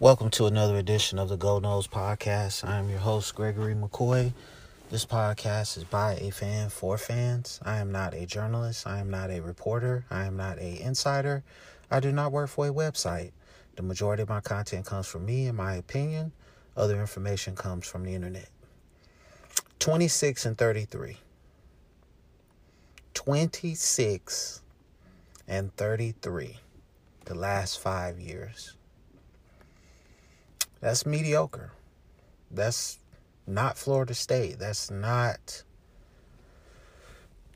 Welcome to another edition of the Go Noles Podcast. I am your host, Gregory McCoy. This podcast is by a fan for fans. I am not a journalist. I am not a reporter. I am not a insider. I do not work for a website. The majority of my content comes from me and my opinion. Other information comes from the internet. 26 and 33. 26 and 33. The last five years. That's mediocre. That's not Florida State. That's not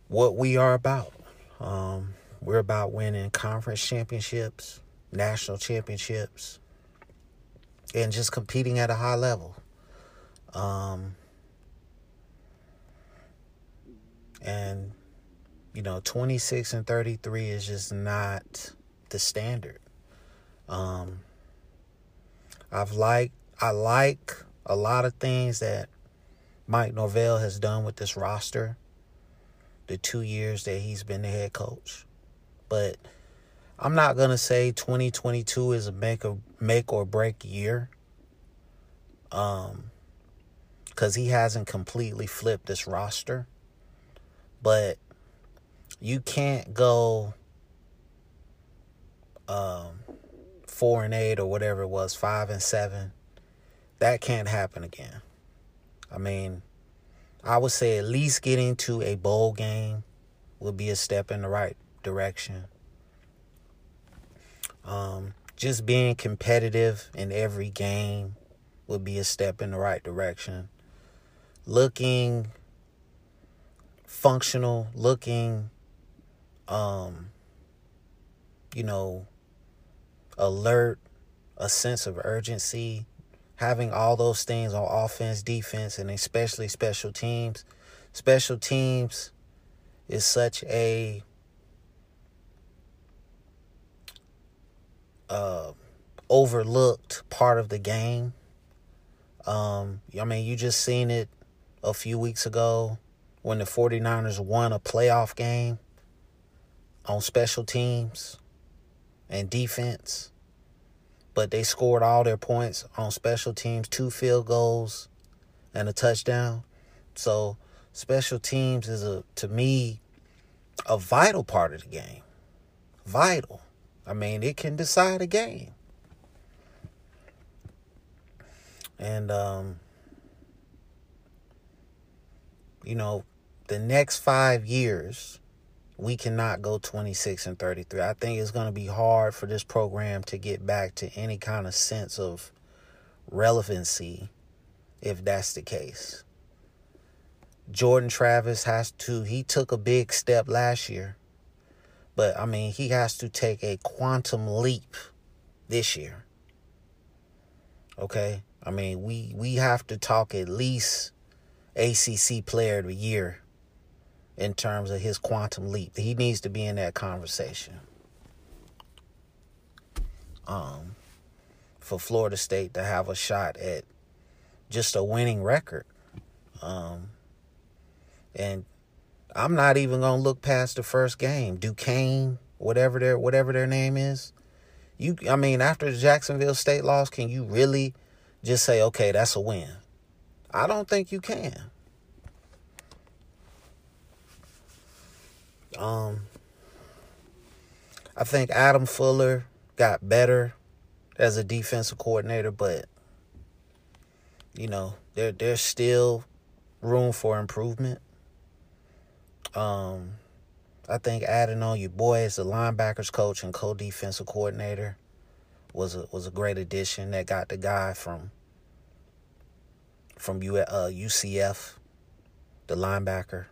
what we are about. Um, we're about winning conference championships, national championships, and just competing at a high level. Um, and you know, 26 and 33 is just not the standard. Um, I've liked I like a lot of things that Mike Norvell has done with this roster. The two years that he's been the head coach, but I'm not gonna say 2022 is a make or make or break year. Um, because he hasn't completely flipped this roster, but you can't go um four and eight or whatever it was, five and seven. That can't happen again. I mean, I would say at least getting to a bowl game would be a step in the right direction. Um, just being competitive in every game would be a step in the right direction. Looking functional, looking, um, you know, alert, a sense of urgency, having all those things on offense, defense, and especially special teams. Special teams is such a uh, overlooked part of the game. Um, I mean, you just seen it a few weeks ago when the 49ers won a playoff game on special teams and defense. But they scored all their points on special teams, two field goals and a touchdown. So special teams is a to me a vital part of the game. Vital. I mean, it can decide a game. And um you know, the next 5 years we cannot go 26 and 33. I think it's going to be hard for this program to get back to any kind of sense of relevancy if that's the case. Jordan Travis has to, he took a big step last year, but I mean, he has to take a quantum leap this year. Okay? I mean, we we have to talk at least ACC player of the year in terms of his quantum leap. He needs to be in that conversation. Um, for Florida State to have a shot at just a winning record. Um, and I'm not even gonna look past the first game. Duquesne, whatever their whatever their name is. You I mean, after Jacksonville State loss, can you really just say, okay, that's a win? I don't think you can. Um, I think Adam Fuller got better as a defensive coordinator, but you know, there there's still room for improvement. Um, I think adding on your boy as the linebackers coach and co-defensive coordinator was a was a great addition. That got the guy from from U, uh, UCF, the linebacker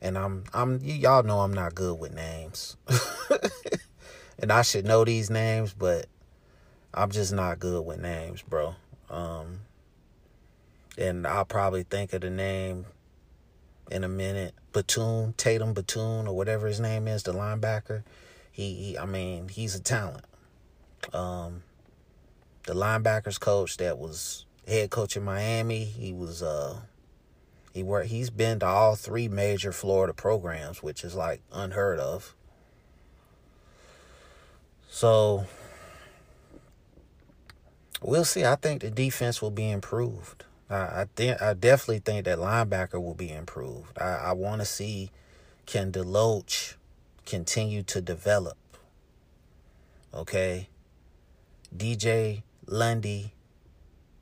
and I'm I'm y'all know I'm not good with names. and I should know these names, but I'm just not good with names, bro. Um and I'll probably think of the name in a minute. Bethune, Tatum Bethune, or whatever his name is, the linebacker. He, he I mean, he's a talent. Um the linebackers coach that was head coach in Miami, he was uh he work he's been to all three major Florida programs, which is like unheard of. So we'll see. I think the defense will be improved. I I, I definitely think that linebacker will be improved. I, I want to see can Deloach continue to develop. Okay. DJ Lundy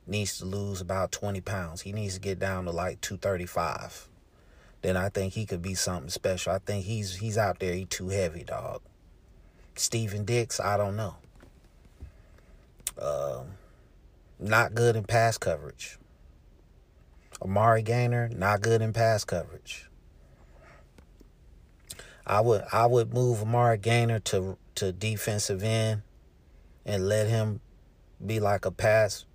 needs to lose about 20 pounds. He needs to get down to like 235. Then I think he could be something special. I think he's he's out there. He too heavy, dog. Stephen Dix, I don't know. Um, not good in pass coverage. Amari Gainer, not good in pass coverage. I would I would move Amari Gainer to to defensive end and let him be like a pass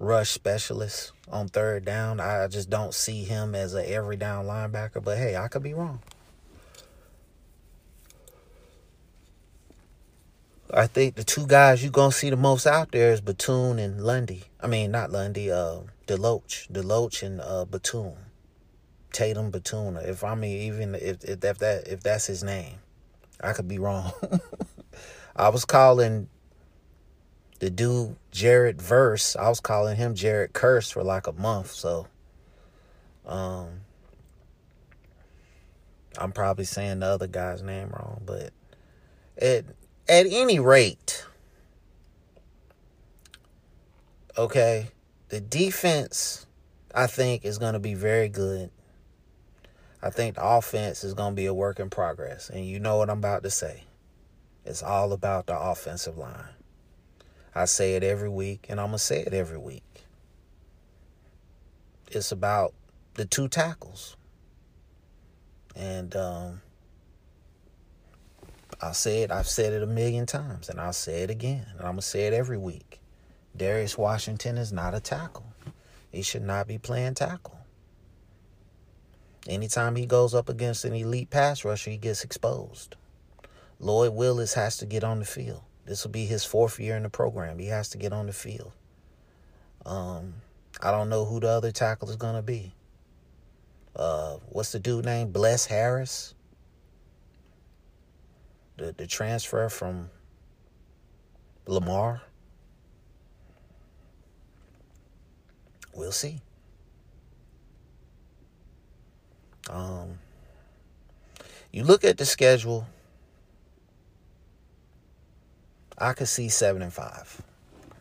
rush specialist on third down. I just don't see him as a every down linebacker, but hey, I could be wrong. I think the two guys you're gonna see the most out there is Bethune and Lundy. I mean, not Lundy, uh, Deloach, Deloach and uh, Bethune, Tatum Bethune. If I mean, even if if that if that's his name, I could be wrong. I was calling the dude Jared Verse. I was calling him Jared Curse for like a month. So, um, I'm probably saying the other guy's name wrong, but at at any rate, okay, the defense I think is going to be very good. I think the offense is going to be a work in progress, and you know what I'm about to say. It's all about the offensive line. I say it every week, and I'm going to say it every week. It's about the two tackles. And um, I'll say it, I've said it a million times, and I'll say it again, and I'm going to say it every week. Darius Washington is not a tackle. He should not be playing tackle. Anytime he goes up against an elite pass rusher, he gets exposed. Lloyd Willis has to get on the field. This will be his fourth year in the program. He has to get on the field. Um, I don't know who the other tackle is going to be. Uh, what's the dude name? Bless Harris. The the transfer from Lamar. We'll see. Um, you look at the schedule I could see seven and five.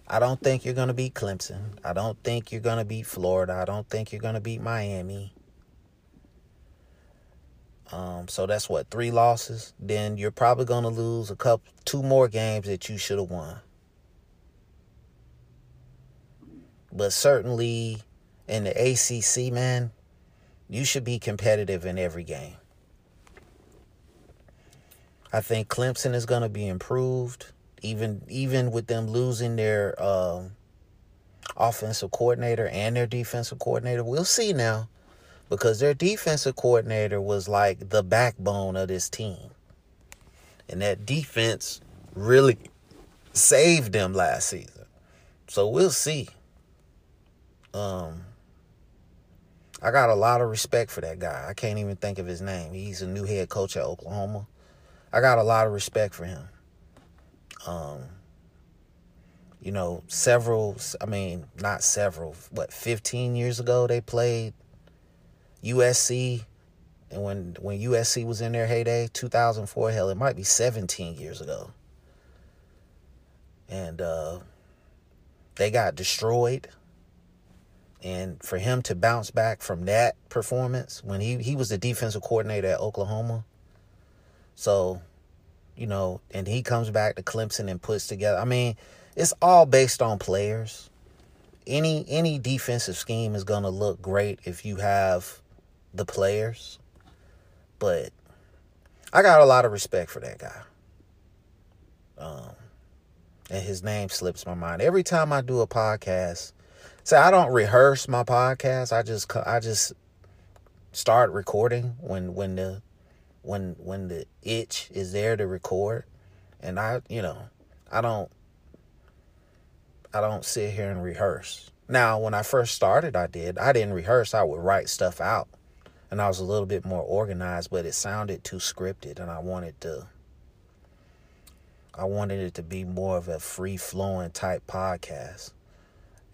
I don't think you're to beat Clemson. I don't think you're to beat Florida. I don't think you're to beat Miami. Um, so that's what three losses. Then you're probably to lose a couple, two more games that you should have won. But certainly in the ACC, man, you should be competitive in every game. I think Clemson is to be improved even even with them losing their um, offensive coordinator and their defensive coordinator. We'll see now because their defensive coordinator was like the backbone of this team. And that defense really saved them last season. So we'll see. Um I got a lot of respect for that guy. I can't even think of his name. He's a new head coach at Oklahoma. I got a lot of respect for him. Um, you know, several, I mean, not several, what, 15 years ago they played USC. And when, when USC was in their heyday, 2004, hell, it might be 17 years ago. And uh, they got destroyed. And for him to bounce back from that performance, when he, he was the defensive coordinator at Oklahoma. So you know, and he comes back to Clemson and puts together. I mean, it's all based on players. Any any defensive scheme is going to look great if you have the players. But I got a lot of respect for that guy. Um, and his name slips my mind every time I do a podcast. So I don't rehearse my podcast. I just I just start recording when when the when when the itch is there to record and I, you know, I don't I don't sit here and rehearse. Now, when I first started, I did. I didn't rehearse. I would write stuff out. And I was a little bit more organized, but it sounded too scripted and I wanted to I wanted it to be more of a free flowing type podcast.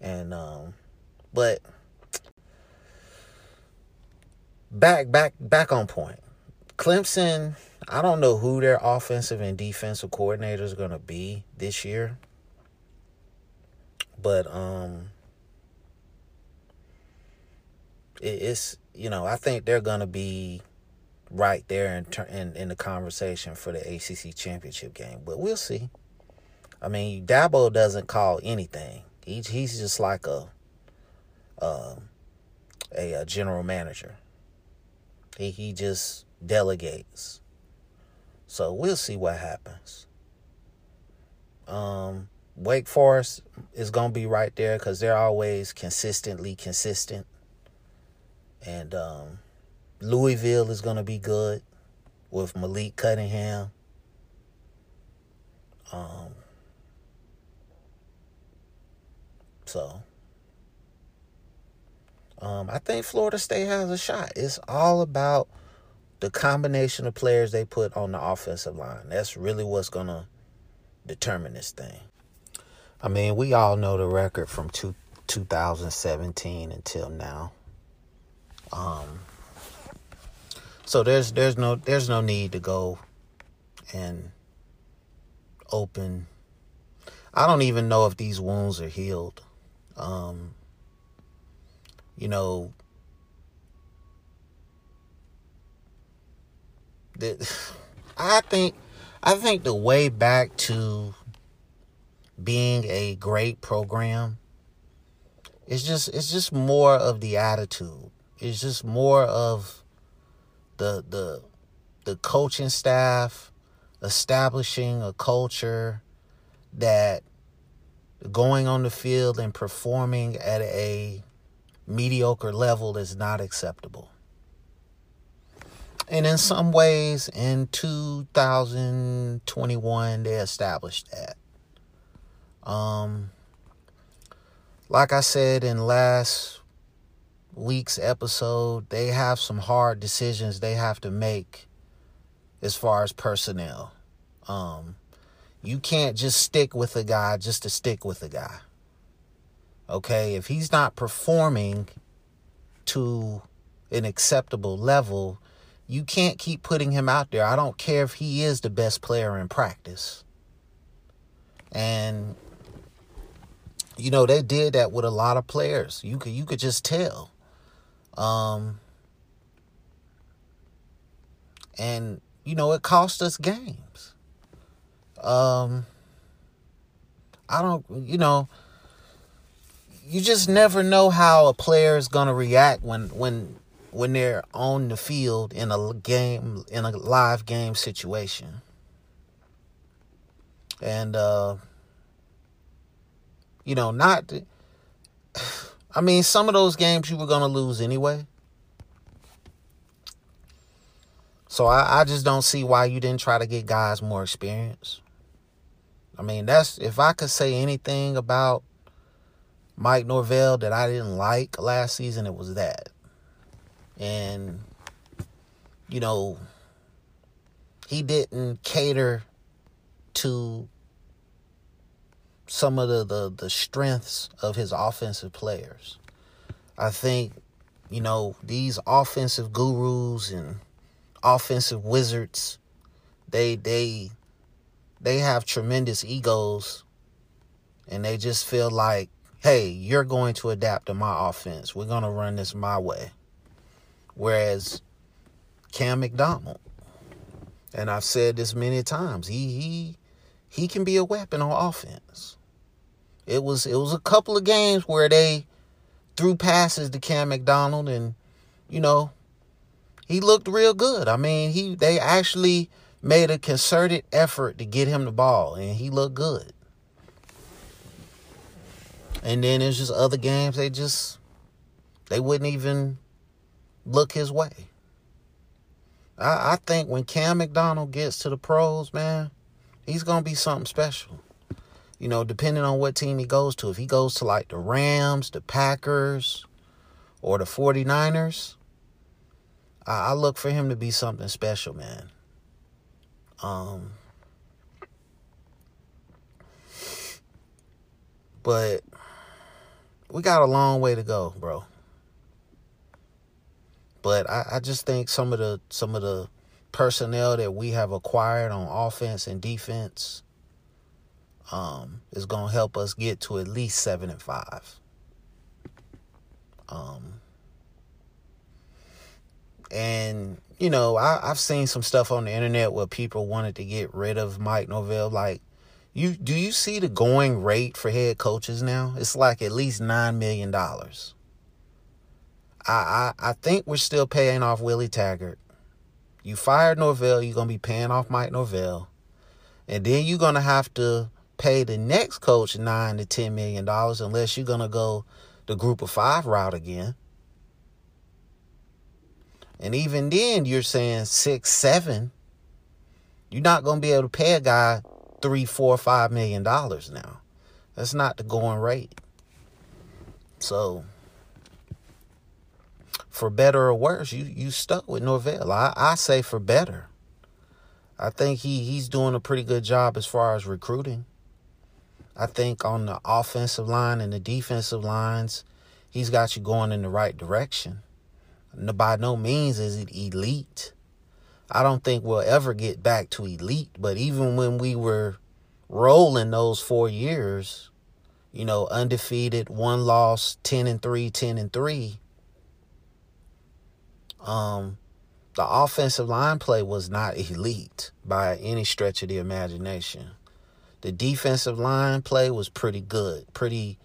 And um, but back back back on point. Clemson, I don't know who their offensive and defensive coordinators are going to be this year. But um it, it's you know, I think they're going to be right there in, in in the conversation for the ACC championship game. But we'll see. I mean, Dabo doesn't call anything. He's he's just like a uh, a, a general manager. He he just delegates. So we'll see what happens. Um, Wake Forest is gonna be right there because they're always consistently consistent, and um, Louisville is gonna be good with Malik Cunningham. Um, so um, I think Florida State has a shot. It's all about the combination of players they put on the offensive line. That's really what's going to determine this thing. I mean, we all know the record from two, 2017 until now. Um, so there's there's no there's no need to go and open. I don't even know if these wounds are healed. Um, you know, the, I think I think the way back to being a great program is just it's just more of the attitude. It's just more of the the the coaching staff establishing a culture that going on the field and performing at a mediocre level is not acceptable. And in some ways, in 2021, they established that. Um, like I said in last week's episode, they have some hard decisions they have to make as far as personnel. Um, you can't just stick with a guy just to stick with a guy. Okay, if he's not performing to an acceptable level, you can't keep putting him out there. I don't care if he is the best player in practice. And you know, they did that with a lot of players. You could you could just tell. Um and you know, it cost us games. Um I don't you know, you just never know how a player is going to react when when when they're on the field in a game in a live game situation. And uh you know, not I mean, some of those games you were going to lose anyway. So I, I just don't see why you didn't try to get guys more experience. I mean, that's if I could say anything about Mike Norvell that I didn't like last season, it was that. And, you know, he didn't cater to some of the, the, the strengths of his offensive players. I think, you know, these offensive gurus and offensive wizards, they they they have tremendous egos and they just feel like hey, you're going to adapt to my offense. We're going to run this my way. Whereas Cam McDonald, and I've said this many times, he he he can be a weapon on offense. It was it was a couple of games where they threw passes to Cam McDonald and you know he looked real good. I mean, he they actually made a concerted effort to get him the ball and he looked good. And then there's just other games they just they wouldn't even look his way. I, I think when Cam McDonald gets to the pros, man, he's gonna be something special. You know, depending on what team he goes to. If he goes to like the Rams, the Packers, or the 49ers, I, I look for him to be something special, man. Um but we got a long way to go, bro. But I, I just think some of the some of the personnel that we have acquired on offense and defense um, is going to help us get to at least seven and five. Um, and you know, I, I've seen some stuff on the internet where people wanted to get rid of Mike Norvell. Like, you do you see the going rate for head coaches now? It's like at least nine million dollars. I, I I think we're still paying off Willie Taggart. You fired Norvell, you're gonna be paying off Mike Norvell, and then you're gonna have to pay the next coach nine to ten million dollars unless you're gonna go the group of five route again. And even then, you're saying six, seven. You're not to be able to pay a guy three, four, five million dollars now. That's not the going rate. So, for better or worse, you you stuck with Norvell. I, I say for better. I think he he's doing a pretty good job as far as recruiting. I think on the offensive line and the defensive lines, he's got you going in the right direction by no means is it elite. I don't think we'll ever get back to elite, but even when we were rolling those four years, you know, undefeated, one loss, 10 and 3, 10 and 3, um, the offensive line play was not elite by any stretch of the imagination. The defensive line play was pretty good, pretty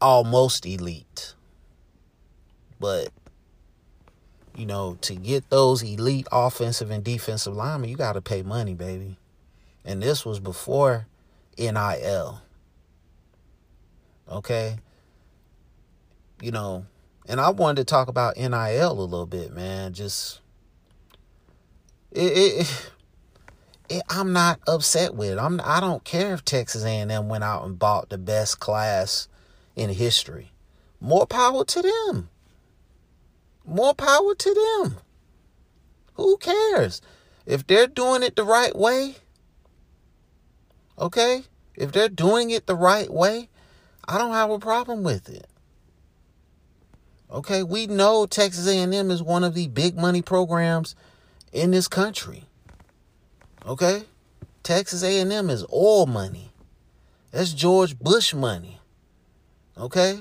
almost elite. But you know, to get those elite offensive and defensive linemen, you got to pay money, baby. And this was before NIL. Okay? You know, and I wanted to talk about NIL a little bit, man. Just it, it, it I'm not upset with it. I'm I don't care if Texas A&M went out and bought the best class in history. More power to them. More power to them. Who cares? If they're doing it the right way, okay? If they're doing it the right way, I don't have a problem with it. Okay, we know Texas A&M is one of the big money programs in this country. Okay? Texas A&M is oil money. That's George Bush money. Okay?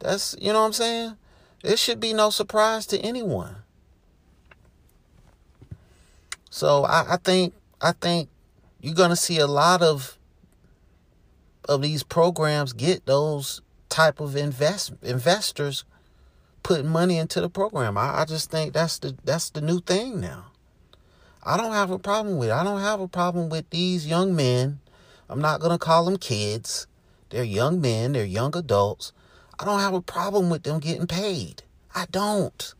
That's, you know what I'm saying? It should be no surprise to anyone. So I, I think I think you're gonna see a lot of of these programs get those type of invest investors putting money into the program. I, I just think that's the that's the new thing now. I don't have a problem with it. I don't have a problem with these young men. I'm not gonna call them kids. They're young men, they're young adults I don't have a problem with them getting paid. I don't.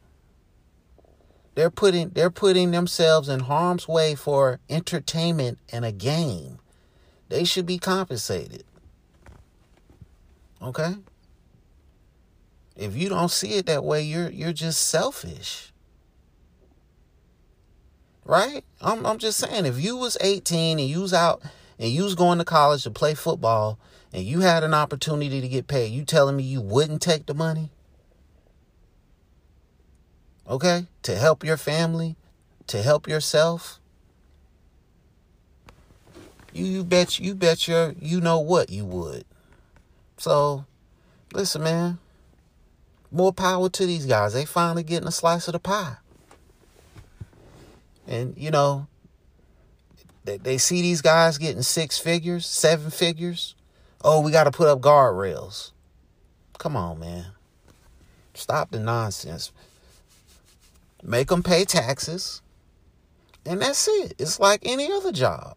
They're putting they're putting themselves in harm's way for entertainment and a game. They should be compensated. Okay? If you don't see it that way, you're you're just selfish. Right? I'm I'm just saying if you was 18 and you was out and you was going to college to play football and you had an opportunity to get paid, you telling me you wouldn't take the money? Okay? To help your family, to help yourself? You you bet you bet your you know what you would. So, listen, man. More power to these guys. They finally getting a slice of the pie. And you know, they, they see these guys getting six figures, seven figures. Oh, we got to put up guardrails. Come on, man. Stop the nonsense. Make them pay taxes. And that's it. It's like any other job.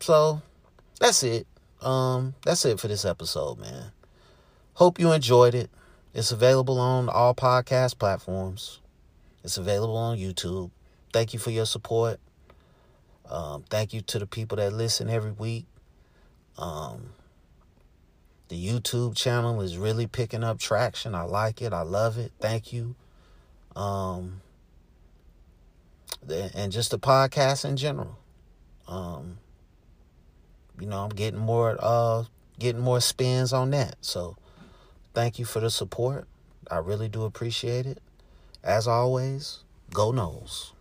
So, that's it. Um, that's it for this episode, man. Hope you enjoyed it. It's available on all podcast platforms. It's available on YouTube. Thank you for your support. Um, thank you to the people that listen every week. Um, the YouTube channel is really picking up traction. I like it. I love it. Thank you. Um, and just the podcast in general. Um, you know, I'm getting more uh getting more spins on that. So thank you for the support. I really do appreciate it. As always, go Noles.